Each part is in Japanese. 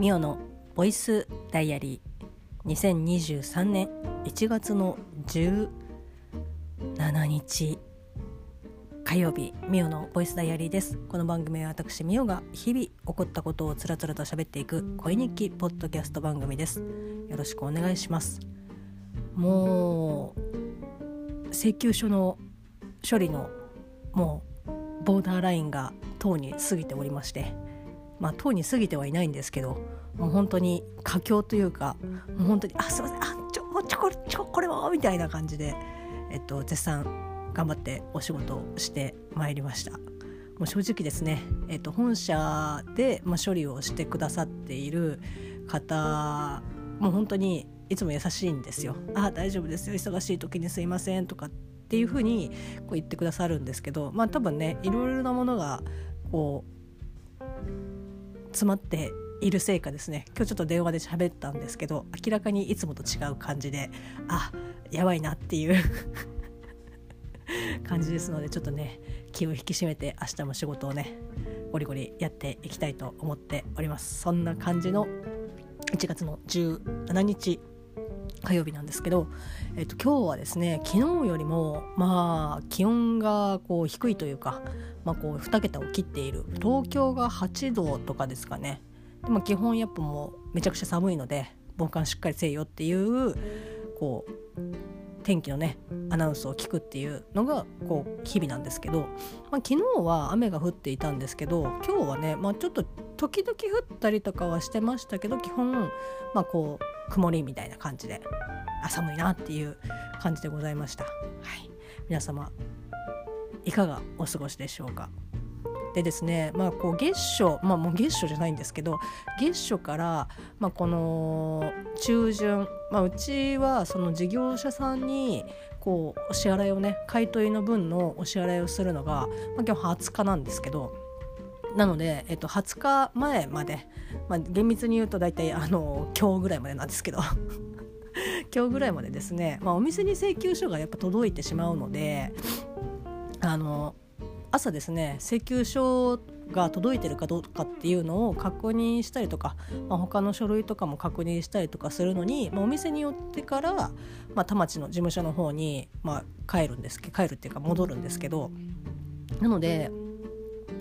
ミオのボイスダイアリー。2023年1月の17日火曜日ミオのボイスダイアリーです。この番組は私ミオが日々起こったことをつらつらと喋っていく恋日記ポッドキャスト番組です。よろしくお願いします。もう請求書の処理のもうボーダーラインがとうに過ぎておりまして。まあとうに過ぎてはいないんですけどもう本当に佳境というかもう本当に「あすいませんあちょちょこれちょこれは」みたいな感じで、えっと、絶賛頑張ってお仕事をしてまいりました。もう正直ですね、えっと、本社で、まあ、処理をしてくださっている方もう本当にいつも優しいんですよ。あ大丈夫ですよ忙しい時にすいませんとかっていうふうにこう言ってくださるんですけどまあ多分ねいろいろなものがこう詰まっているせいかですね。今日ちょっと電話で喋ったんですけど明らかにいつもと違う感じであやばいなっていう 感じですのでちょっとね気を引き締めて明日も仕事をねゴリゴリやっていきたいと思っております。そんな感じの1月の17日火曜日なんですけど、えっと、今日はですね昨日よりもまあ気温がこう低いというか、まあ、こう2桁を切っている。東京が8度とかですかね。でも基本やっぱもうめちゃくちゃ寒いので防寒しっかりせえよっていうこう天気のねアナウンスを聞くっていうのがこう日々なんですけど、まあ、昨日は雨が降っていたんですけど今日はね、まあ、ちょっと時々降ったりとかはしてましたけど基本、まあ、こう曇りみたいな感じで寒いなっていう感じでございました。はい、皆様いかがお過ごしでしょうか？でですね、まあ、こう月初、まあ、もう月初じゃないんですけど月初から、まあ、この中旬、まあ、うちはその事業者さんにこうお支払いをね買い取りの分のお支払いをするのが、まあ、今日20日なんですけどなので、えっと、20日前まで、まあ、厳密に言うと大体あの今日ぐらいまでなんですけど 今日ぐらいまでですね、まあ、お店に請求書がやっぱ届いてしまうのであの朝ですね請求書が届いてるかどうかっていうのを確認したりとか、まあ、他の書類とかも確認したりとかするのに、まあ、お店によってから、まあ、田町の事務所の方に、まあ、帰るんですけど帰るっていうか戻るんですけどなので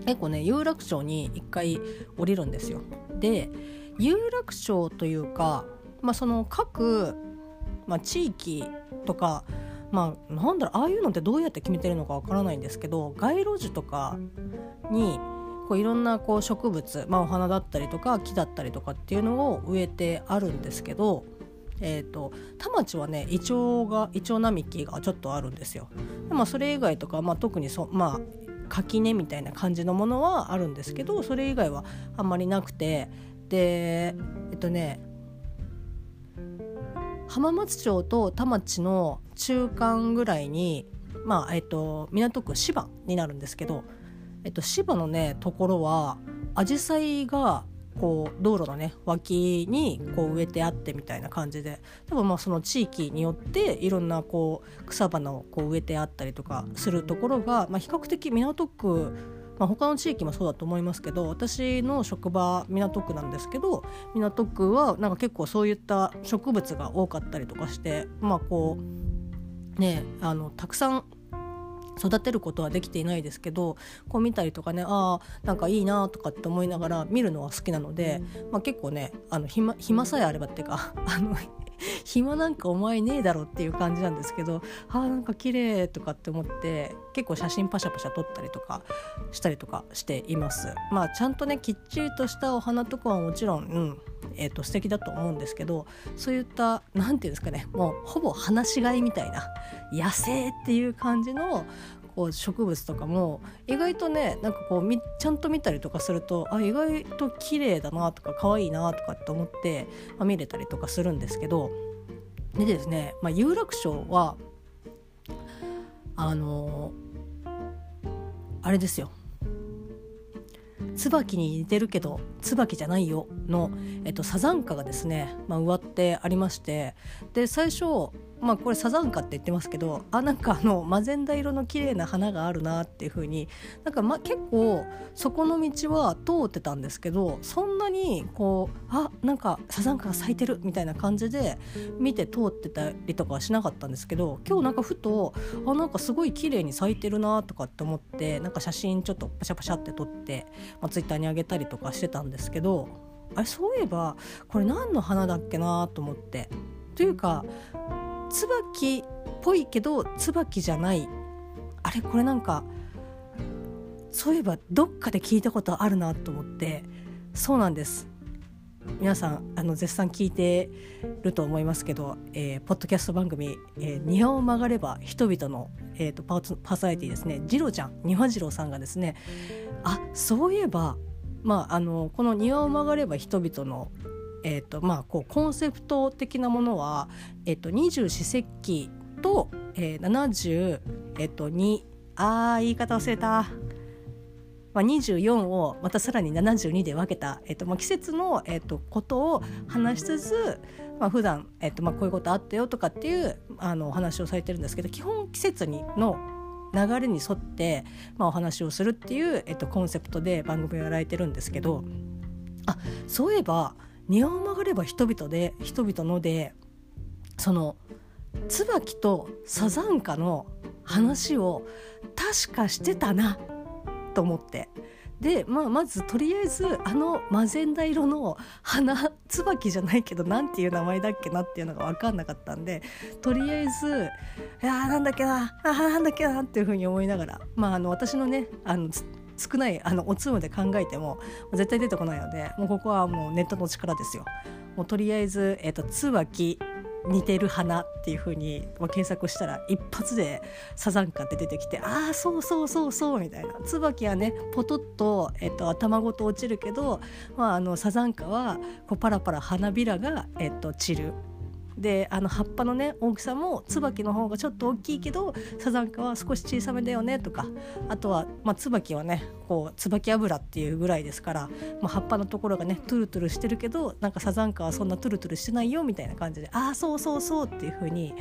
結構ね有楽町に1回降りるんですよ。で有楽町というか、まあ、その各、まあ、地域とかまあなんだろうああいうのってどうやって決めてるのかわからないんですけど街路樹とかにこういろんなこう植物、まあ、お花だったりとか木だったりとかっていうのを植えてあるんですけど、えーと、田町はねイチョウがイチョウ並木がちょっとあるんですよ。でまあ、それ以外とか、まあ、特にそまあ垣根みたいな感じのものはあるんですけどそれ以外はあんまりなくてでえっとね浜松町と田町の中間ぐらいに、まあえっと、港区芝になるんですけど、えっと、芝のねところはアジサイがこう道路のね脇にこう植えてあってみたいな感じで多分まあその地域によっていろんなこう草花をこう植えてあったりとかするところが、まあ、比較的港区まあ、他の地域もそうだと思いますけど私の職場港区なんですけど港区はなんか結構そういった植物が多かったりとかしてまあこうねあのたくさん育てることはできていないですけどこう見たりとかねあなんかいいなとかって思いながら見るのは好きなので、まあ、結構ねあの暇暇さえあればっていうか あの 暇なんかお前ねえだろっていう感じなんですけどあーなんか綺麗とかって思って結構写真パシャパシャ撮ったりとかしたりとかしています。まあちゃんとねきっちりとしたお花とかはもちろん、うんえーと、素敵だと思うんですけどそういった何て言うんですかねもうほぼ放し飼いみたいな野生っていう感じのこう植物とかも意外とねなんかこうちゃんと見たりとかするとあ意外と綺麗だなとか可愛いなとかって思って、まあ、見れたりとかするんですけどでですね、まあ、有楽町はあのあれですよ。椿に似てるけど椿じゃないよの、えっと、サザンカがですね、まあ、植わってありましてで最初まあこれサザンカって言ってますけどあなんかあのマゼンダ色の綺麗な花があるなっていう風になんかま結構そこの道は通ってたんですけどそんなにこうあなんかサザンカが咲いてるみたいな感じで見て通ってたりとかはしなかったんですけど今日なんかふとあなんかすごい綺麗に咲いてるなとかって思ってなんか写真ちょっとパシャパシャって撮って、まあ、ツイッターに上げたりとかしてたんですけどあれそういえばこれ何の花だっけなと思って。というか椿っぽいけど椿じゃないあれこれなんかそういえばどっかで聞いたことあるなと思ってそうなんです皆さんあの絶賛聞いてると思いますけど、えー、ポッドキャスト番組「えー、庭を曲がれば人々の」えーと、パーパーソナリティですね次郎ちゃん庭次郎さんがですねあそういえばまああのこの「庭を曲がれば人々の」えーとまあ、こうコンセプト的なものは、えーと、二十四節気と、えー、72、えーと、2あー言い方忘れた、まあ、24をまたさらに72で分けた、えーとまあ、季節の、えー、とことを話しつつ、まあ普段、えーとまあこういうことあったよとかっていうあのお話をされてるんですけど基本季節にの流れに沿って、まあ、お話をするっていう、えー、とコンセプトで番組をやられてるんですけどあそういえば庭を曲がれば人々で人々のでその椿とサザンカの話を確かしてたなと思って。で、まあ、まずとりあえずあのマゼンダ色の花椿じゃないけど何ていう名前だっけなっていうのが分かんなかったんでとりあえず「いやーなんだっけなあなんだっけな」っていうふうに思いながら、まあ、あの私のねあの少ないあのおつむで考えても絶対出てこないのでもうここはもうネットの力ですよ。もうとりあえず、えーと、椿似てる花っていう風に、検索したら一発でサザンカって出てきてああそうそうそうそうみたいな椿はねポトッと,、えっと頭ごと落ちるけど、まあ、あのサザンカはこうパラパラ花びらが、えっと、散るであの葉っぱのね大きさも椿の方がちょっと大きいけどサザンカは少し小さめだよねとかあとは、まあ、椿はねこう椿油っていうぐらいですから、まあ、葉っぱのところがねトゥルトゥルしてるけどなんかサザンカはそんなトゥルトゥルしてないよみたいな感じでああそうそうそうっていう風に、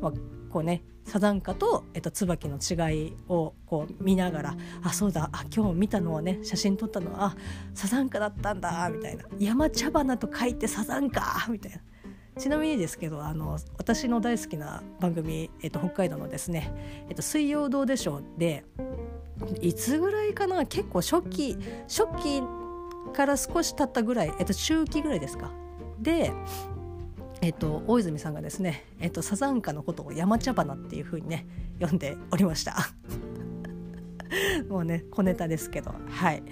まあ、こうねサザンカと、えっと、椿の違いをこう見ながらあそうだあ今日見たのはね写真撮ったのはあサザンカだったんだみたいな。山茶花と書いてサザンカみたいな。ちなみにですけどあの私の大好きな番組、えっと、北海道のですね「えっと、水曜どうでしょう」でいつぐらいかな？結構初期初期から少し経ったぐらい、えっと、中期ぐらいですか？で、えっと、大泉さんがですね、えっと、サザンカのことを山茶花っていうふうにね読んでおりました。もうね小ネタですけどはい。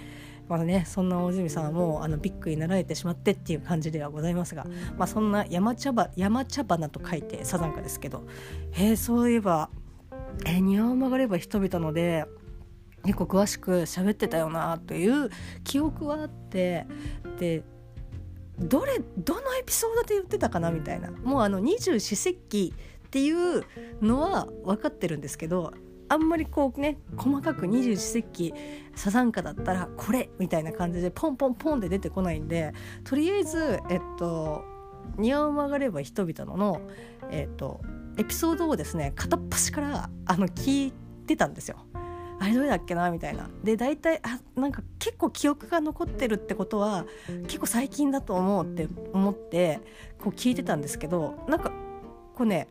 まあね、そんな大泉さんはもうあのビッグになられてしまってっていう感じではございますが、まあ、そんな山茶ば山茶花と書いてサザンカですけど、えー、そういえば、えー、庭を曲がれば人々ので結構詳しく喋ってたよなという記憶はあってでどれどのエピソードで言ってたかなみたいな。もうあの二十四節気っていうのは分かってるんですけどあんまりこうね細かく二十四節気サザンカだったらこれみたいな感じでポンポンポンで出てこないんでとりあえずえっと「庭を曲がれば人々の」えっとエピソードをですね片っ端からあの聞いてたんですよ。あれどれだっけな？みたいな。で大体あなんか結構記憶が残ってるってことは結構最近だと思うって思ってこう聞いてたんですけどなんかこうね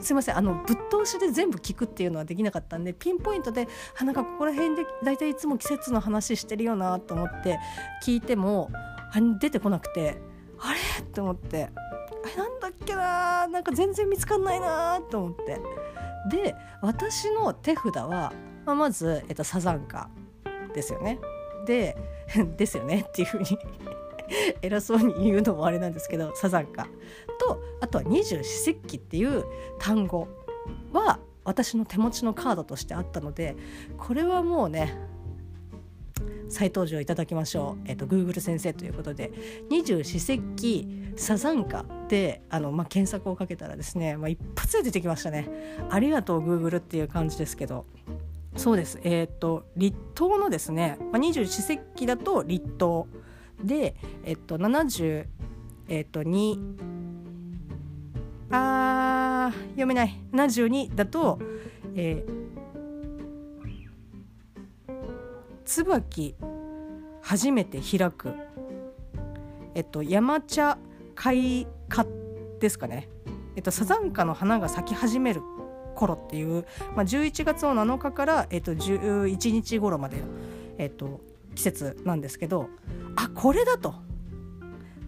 すいません。あのぶっ通しで全部聞くっていうのはできなかったんでピンポイントであなんかここら辺で大体いつも季節の話してるよなと思って聞いても出てこなくてあれ？って思ってあれなんだっけな？なんか全然見つかんないなと思って。で私の手札は、まあ、まず、えっと、サザンカですよね。で ですよねっていうふうに 偉そうに言うのもあれなんですけどサザンカ。とあとは二十四節気っていう単語は私の手持ちのカードとしてあったのでこれはもうね再登場いただきましょう、えっと、Google 先生ということで二十四節気サザンカであの、まあ、検索をかけたらですね、まあ、一発で出てきましたね。ありがとう Google っていう感じですけど。そうです。えっ、と立冬のですね、二十四節気だと立冬。で、えっと、70、えっと、2ああ読めない。72だと、えー、椿初めて開く。えっと山茶開花ですかね。えっとサザンカの花が咲き始める頃っていう、まあ、11月の7日から、えっと、11日頃までの、えっと、季節なんですけどあこれだと。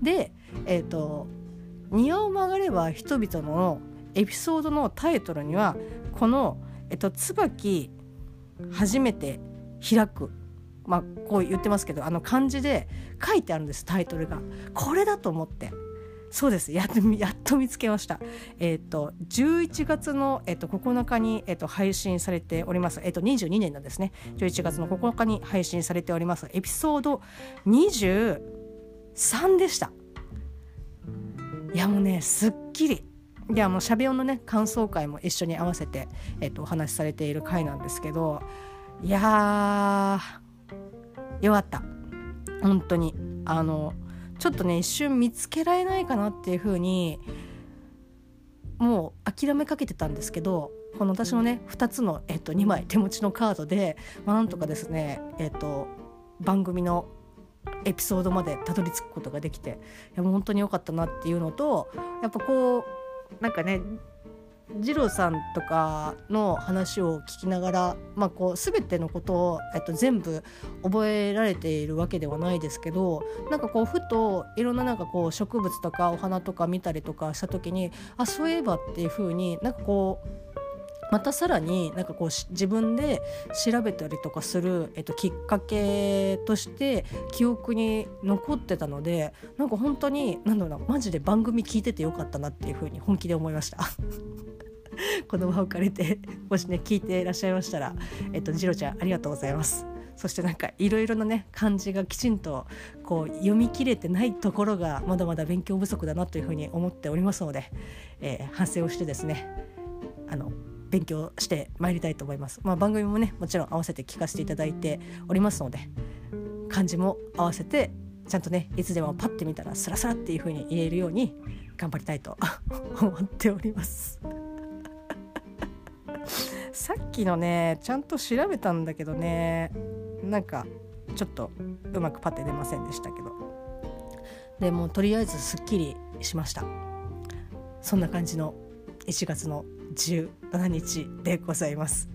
でえっと「庭を曲がれば人々の」エピソードのタイトルにはこの「えっと、椿初めて開く」まあこう言ってますけどあの漢字で書いてあるんですタイトルが。これだと思ってそうですやっとやっと見つけました。えっ、と11月の、えー、と9日に、えー、と配信されております。えっ、と22年なんですね。11月の9日に配信されておりますエピソード23でした。いやもうねすっきり。いやもうしゃべ音のね感想会も一緒に合わせて、えー、とお話しされている回なんですけどいやーよかった。本当に。あのちょっとね一瞬見つけられないかなっていう風にもう諦めかけてたんですけどこの私のね2つの、えっと、2枚手持ちのカードで、まあ、なんとかですね、えっと、番組のエピソードまでたどり着くことができていやもう本当に良かったなっていうのとやっぱこうなんかね二郎さんとかの話を聞きながら、まあ、こう全てのことを、えっと、全部覚えられているわけではないですけどなんかこうふといろんななんかこう植物とかお花とか見たりとかした時にあそういえばっていう風になんかこうまたさらになんかこう自分で調べたりとかする、えっと、きっかけとして記憶に残ってたのでなんか本当に何だろうなマジで番組聞いててよかったなっていう風に本気で思いました。この場を借りてもしね聞いていらっしゃいましたらえっとジロちゃんありがとうございますそしてなんかいろいろなね漢字がきちんとこう読み切れてないところがまだまだ勉強不足だなというふうに思っておりますので、えー、反省をしてですねあの勉強してまいりたいと思います。まあ、番組もねもちろん合わせて聞かせていただいておりますので漢字も合わせてちゃんとねいつでもパッて見たらスラスラっていう風に言えるように頑張りたいと思っております。さっきのねちゃんと調べたんだけどねなんかちょっとうまくパッて出ませんでしたけどでもとりあえずすっきりしましたそんな感じの1月の17日でございます。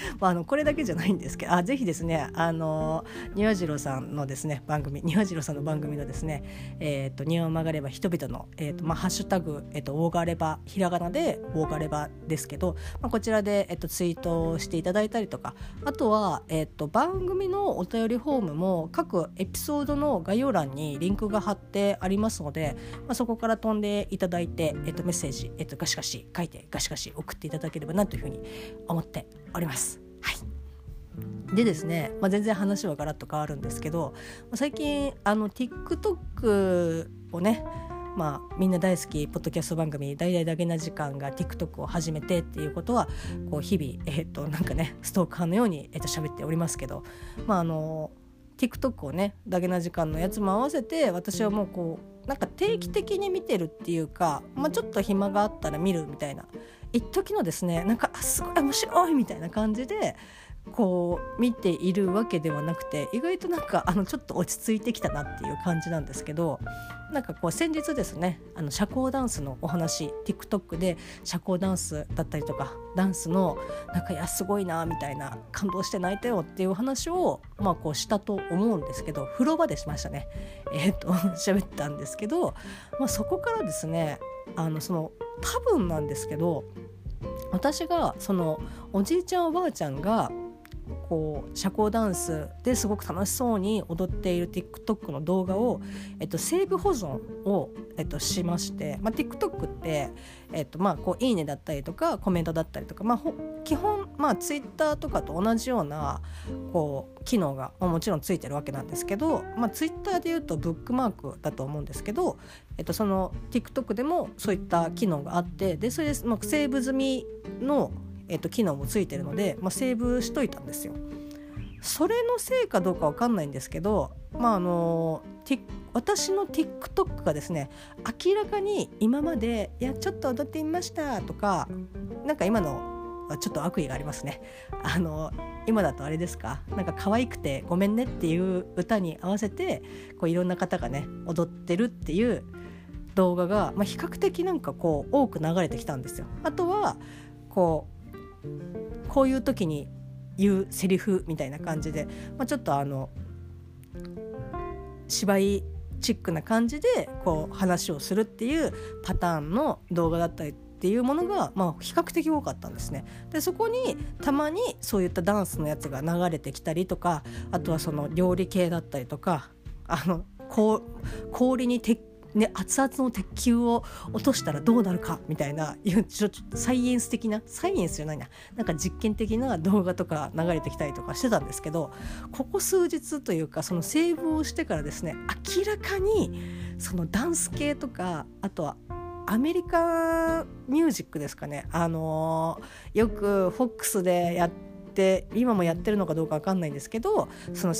まあ、あのこれだけじゃないんですけどあぜひですねあの庭次郎さんのですね番組庭次郎さんの番組のですね「えーと、庭を曲がれば人々の」えーとまあ、ハッシュタグ、えーと、オーガレバひらがなでオーガレバですけど、まあ、こちらで、えーと、ツイートしていただいたりとかあとは、えー、と番組のお便りフォームも各エピソードの概要欄にリンクが貼ってありますので、まあ、そこから飛んでいただいて、えー、とメッセージ、えー、とガシガシ書いてガシガシ送っていただければなというふうに思っております。はい、でですね、まあ、全然話はガラッと変わるんですけど最近あの TikTok をねまあ、みんな大好きポッドキャスト番組「大々だけな時間」が TikTok を始めてっていうことはこう日々、えー、っとなんかねストーカーのように、えー、っと喋っておりますけど、まあ、あの TikTok をねだけな時間のやつも合わせて私はもうこうなんか定期的に見てるっていうか、まあ、ちょっと暇があったら見るみたいな一時のですねなんかすごい面白いみたいな感じでこう見ているわけではなくて意外となんかあのちょっと落ち着いてきたなっていう感じなんですけどなんかこう先日ですねあの社交ダンスのお話 TikTok で社交ダンスだったりとかダンスのなんかいやすごいなみたいな感動して泣いたよっていう話をまあこうしたと思うんですけど風呂場でしましたね。えっ、ー、と喋ったんですけど、まあ、そこからですねあのその多分なんですけど私がそのおじいちゃんおばあちゃんがこう社交ダンスですごく楽しそうに踊っている TikTok の動画を、えっと、セーブ保存を、えっと、しまして、まあ、TikTok って、えっとまあ、こういいねだったりとかコメントだったりとか、まあ、基本、まあ、Twitter とかと同じようなこう機能が、まあ、もちろんついてるわけなんですけど、まあ、Twitter でいうとブックマークだと思うんですけど、えっと、その TikTok でもそういった機能があってでそれで、まあ、セーブ済みのえっと、機能もついてるので、まあ、セーブしといたんですよ。それのせいかどうかわかんないんですけどまああの私の TikTok がですね明らかに今まで「いやちょっと踊ってみました」とかなんか今のちょっと悪意がありますね。あの今だとあれですか？なんか可愛くてごめんねっていう歌に合わせてこういろんな方がね踊ってるっていう動画が、まあ、比較的なんかこう多く流れてきたんですよ。あとはこうこういう時に言うセリフみたいな感じで、まあ、ちょっとあの芝居チックな感じでこう話をするっていうパターンの動画だったりっていうものが、まあ、比較的多かったんですね。でそこにたまにそういったダンスのやつが流れてきたりとかあとはその料理系だったりとかあの氷に鉄ね、熱々の鉄球を落としたらどうなるかみたいなちょっとサイエンス的なサイエンスじゃないな。なんか実験的な動画とか流れてきたりとかしてたんですけどここ数日というかそのセーブをしてからですね明らかにそのダンス系とかあとはアメリカミュージックですかね。あのー、よく FOX でやって今もやってるのかどうか分かんないんですけどその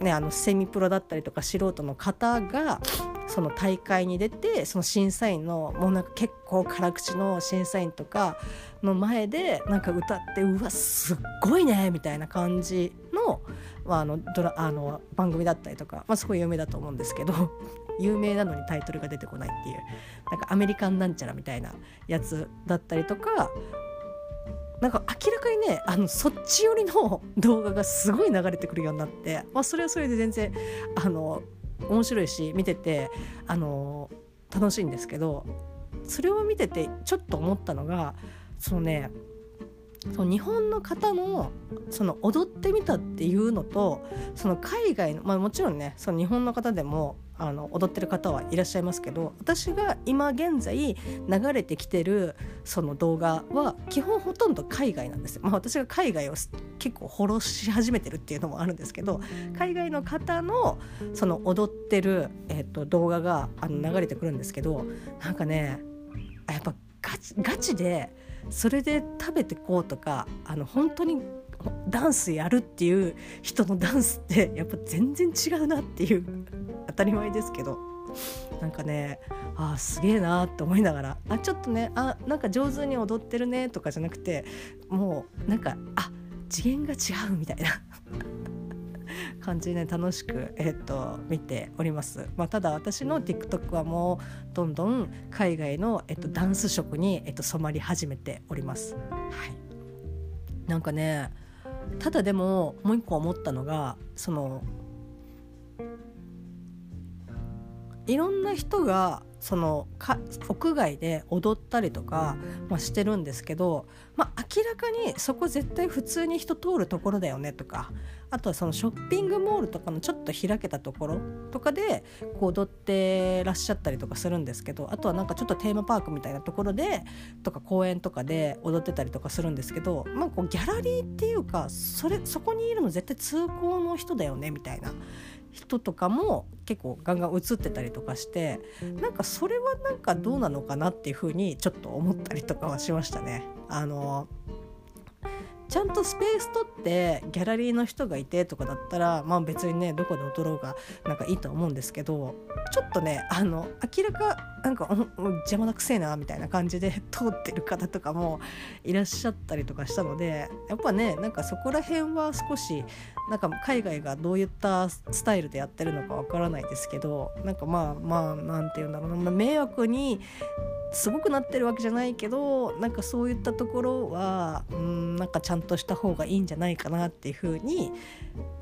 ね、あのセミプロだったりとか素人の方がその大会に出てその審査員のもうなんか結構辛口の審査員とかの前でなんか歌ってうわすっごいねみたいな感じの,、まあ、あのドラあの番組だったりとか、まあ、すごい有名だと思うんですけど 有名なのにタイトルが出てこないっていうなんかアメリカンなんちゃらみたいなやつだったりとかなんか明らかにねあのそっち寄りの動画がすごい流れてくるようになって、まあ、それはそれで全然あの面白いし見ててあの楽しいんですけどそれを見ててちょっと思ったのがそのねその日本の方のその踊ってみたっていうのとその海外の、まあ、もちろんねその日本の方でもあの踊ってる方はいらっしゃいますけど私が今現在流れてきてるその動画は基本ほとんど海外なんですよ。まあ、私が海外を結構フォローし始めてるっていうのもあるんですけど海外の方のその踊ってる、えー、と動画があの流れてくるんですけどなんかねやっぱガチガチでそれで食べてこうとかあの本当にダンスやるっていう人のダンスって やっぱ全然違うなっていう 当たり前ですけど。なんかねあすげえなって思いながら。あちょっとねあなんか上手に踊ってるねとかじゃなくてもうなんかあ次元が違うみたいな。感じで、ね、楽しく、えーと、見ております、まあ、ただ私の TikTok はもうどんどん海外の、えーと、ダンス色に、えーと染まり始めております。はい、なんかねただでももう一個思ったのがそのいろんな人がそのか屋外で踊ったりとか、まあ、してるんですけど、まあ、明らかにそこ絶対普通に人通るところだよねとかあとはそのショッピングモールとかのちょっと開けたところとかでこう踊ってらっしゃったりとかするんですけどあとはなんかちょっとテーマパークみたいなところでとか公園とかで踊ってたりとかするんですけど、まあ、こうギャラリーっていうかそれそこにいるの絶対通行の人だよねみたいな人とかも結構ガンガン映ってたりとかしてなんかそれはなんかどうなのかなっていうふうにちょっと思ったりとかはしましたね。あのちゃんとスペース取ってギャラリーの人がいてとかだったらまあ別にねどこで踊ろうがなんかいいと思うんですけどちょっとねあの明らかなんか邪魔なくせえなみたいな感じで 通ってる方とかもいらっしゃったりとかしたのでやっぱねなんかそこら辺は少しなんか海外がどういったスタイルでやってるのかわからないですけどなんかまあまあなんて言うんだろうな、迷惑にすごくなってるわけじゃないけどなんかそういったところはうんなんかちゃんとした方がいいんじゃないかなっていうふうに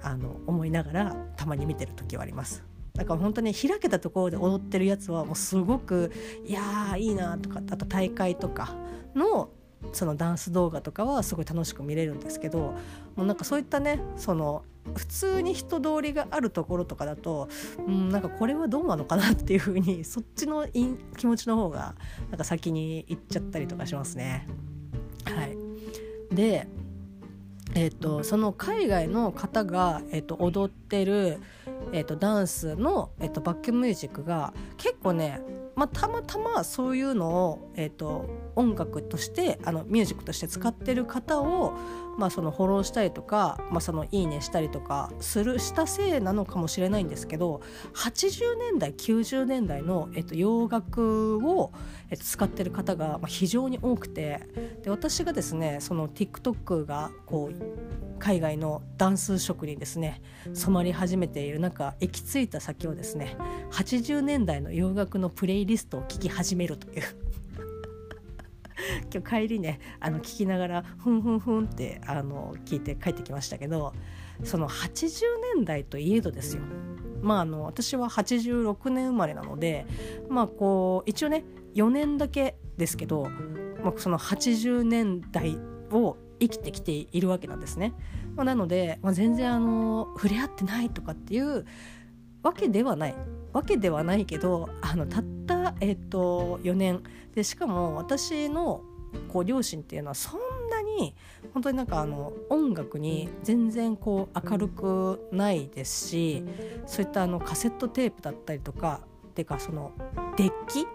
あの思いながらたまに見てる時はあります。だから本当に開けたところで踊ってるやつはもうすごくいやーいいなとかあと大会とかのそのダンス動画とかはすごい楽しく見れるんですけどもうなんかそういったねその普通に人通りがあるところとかだとうんなんかこれはどうなのかなっていう風にそっちの気持ちの方がなんか先に行っちゃったりとかしますね。はい、でえーと、その海外の方が、えーと、踊ってるえーと、ダンスの、えーと、バックミュージックが結構ね、まあ、たまたまそういうのを、えーと、音楽としてあのミュージックとして使ってる方を、まあ、そのフォローしたりとか、まあ、そのいいねしたりとかするしたせいなのかもしれないんですけど80年代90年代の、えー、と洋楽を、えー、と使ってる方が、まあ、非常に多くてで私がですねその TikTok がこう海外のダンス色にですね染まり始めている中行き着いた先をですね80年代の洋楽のプレイリストを聴き始めるという。今日帰りねあの聞きながらふんふんふんってあの聞いて帰ってきましたけどその80年代といえどですよ。まああの私は86年生まれなのでまあこう一応ね4年だけですけど、まあ、その80年代を生きてきているわけなんですね。まあ、なので、まあ、全然あの触れ合ってないとかっていうわけではないわけではないけどあのたった、えーと、4年でしかも私のこう両親っていうのはそんなに本当になんかあの音楽に全然こう明るくないですしそういったあのカセットテープだったりとかっていうかそのデッキ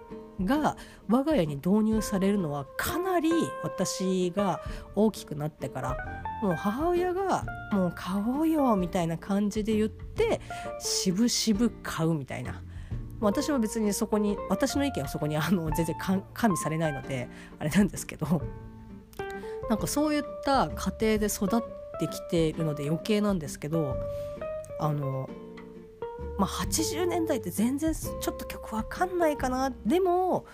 が我が家に導入されるのはかなり私が大きくなってからもう母親が「もう買おうよ」みたいな感じで言って渋々買うみたいな。私は別にそこに 私の意見はそこにあの全然加味されないのであれなんですけど なんかそういった家庭で育ってきているので余計なんですけどあのまあ、80年代って全然ちょっと曲わかんないかな。でも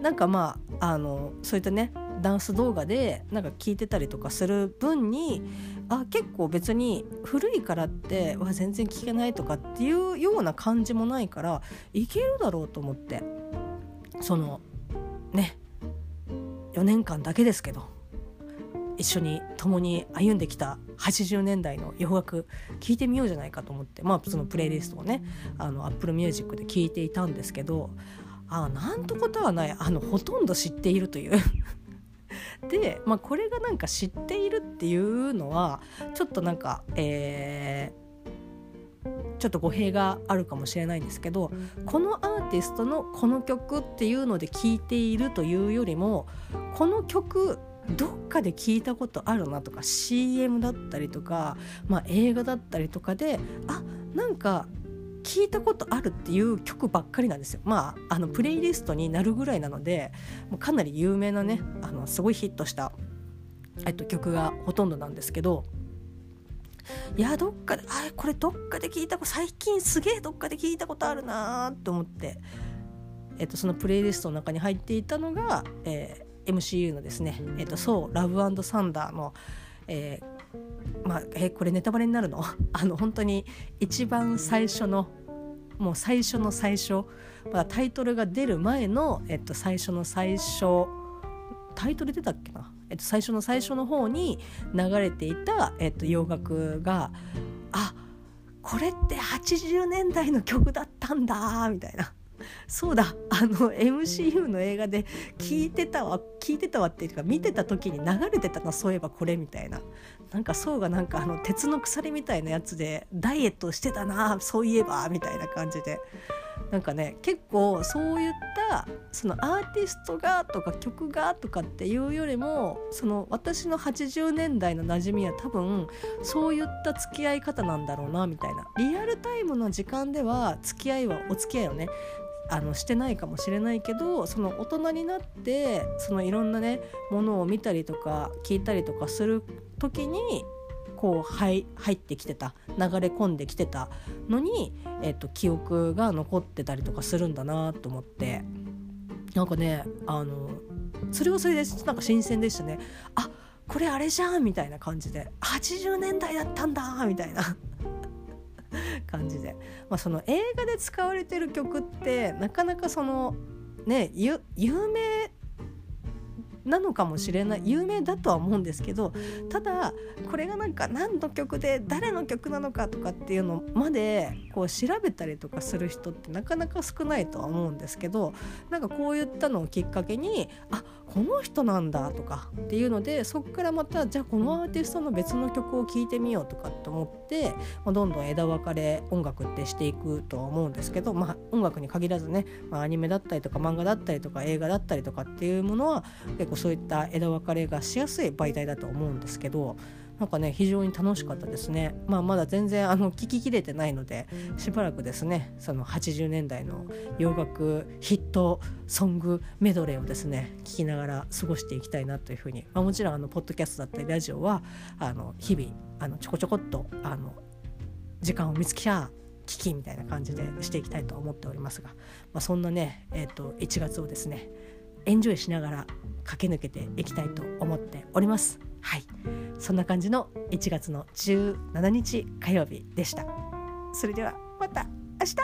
なんかまああのそういったねダンス動画でなんか聞いてたりとかする分にあ結構別に古いからってわ全然聞けないとかっていうような感じもないからいけるだろうと思って。そのね4年間だけですけど。一緒に共に歩んできた80年代の洋楽聴いてみようじゃないかと思ってまあそのプレイリストをねあの Apple Music で聴いていたんですけどあなんとことはないあのほとんど知っているという。で、まあ、これがなんか知っているっていうのはちょっとなんかえーちょっと語弊があるかもしれないんですけどこのアーティストのこの曲っていうので聴いているというよりもこの曲どっかで聞いたことあるなとか CM だったりとか、まあ、映画だったりとかであなんか聞いたことあるっていう曲ばっかりなんですよ。まああのプレイリストになるぐらいなのでもうかなり有名なねあのすごいヒットした、えっと、曲がほとんどなんですけど。いやどっかであこれどっかで聞いた最近すげえどっかで聞いたことあるなと思って、えっと、そのプレイリストの中に入っていたのが、え MCU のですね「えーと、そうラブサンダーの」えー、まあ、えー、これネタバレになるの？あの本当に一番最初のもう最初の最初、まあ、タイトルが出る前の、えっと、最初の最初タイトル出たっけな、えっと、最初の最初の方に流れていた、えっと、洋楽があこれって80年代の曲だったんだみたいなそうだ。あの MCU の映画で聞いてたわ。聞いてたわっていうか見てた時に流れてたなそういえばこれみたいな。なんかそうがなんかあの鉄の鎖みたいなやつでダイエットしてたなそういえばみたいな感じで。なんかね結構そういったそのアーティストがとか曲がとかっていうよりもその私の80年代の馴染みは多分そういった付き合い方なんだろうなみたいな。リアルタイムの時間では付き合いはお付き合いをねあのしてないかもしれないけどその大人になってそのいろんなねものを見たりとか聞いたりとかする時にこう入ってきてた流れ込んできてたのに、えっと、記憶が残ってたりとかするんだなと思って。なんかねあのそれはそれでなんか新鮮でしたね。あこれあれじゃんみたいな感じで。80年代だったんだみたいな。感じで、まあ、その映画で使われてる曲ってなかなかそのね有名なのかもしれない有名だとは思うんですけどただこれがなんか何の曲で誰の曲なのかとかっていうのまでこう調べたりとかする人ってなかなか少ないとは思うんですけどなんかこういったのをきっかけにあこの人なんだとかっていうのでそこからまたじゃあこのアーティストの別の曲を聴いてみようとかって思って、まあ、どんどん枝分かれ音楽ってしていくとは思うんですけど、まあ、音楽に限らずね、まあ、アニメだったりとか漫画だったりとか映画だったりとかっていうものは結構そういった枝分かれがしやすい媒体だと思うんですけどなんかね非常に楽しかったですね。まあまだ全然あの聞ききれてないのでしばらくですねその80年代の洋楽ヒットソングメドレーをですね聞きながら過ごしていきたいなというふうに、まあ、もちろんあのポッドキャストだったりラジオはあの日々あのちょこちょこっとあの時間を見つけちゃ聞きみたいな感じでしていきたいと思っておりますが、まあ、そんなね、えーと、1月をですねエンジョイしながら駆け抜けていきたいと思っております。はい。そんな感じの1月の17日火曜日でした。それではまた明日。